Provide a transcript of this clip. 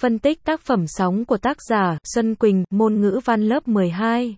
Phân tích tác phẩm sóng của tác giả Xuân Quỳnh, môn ngữ văn lớp 12.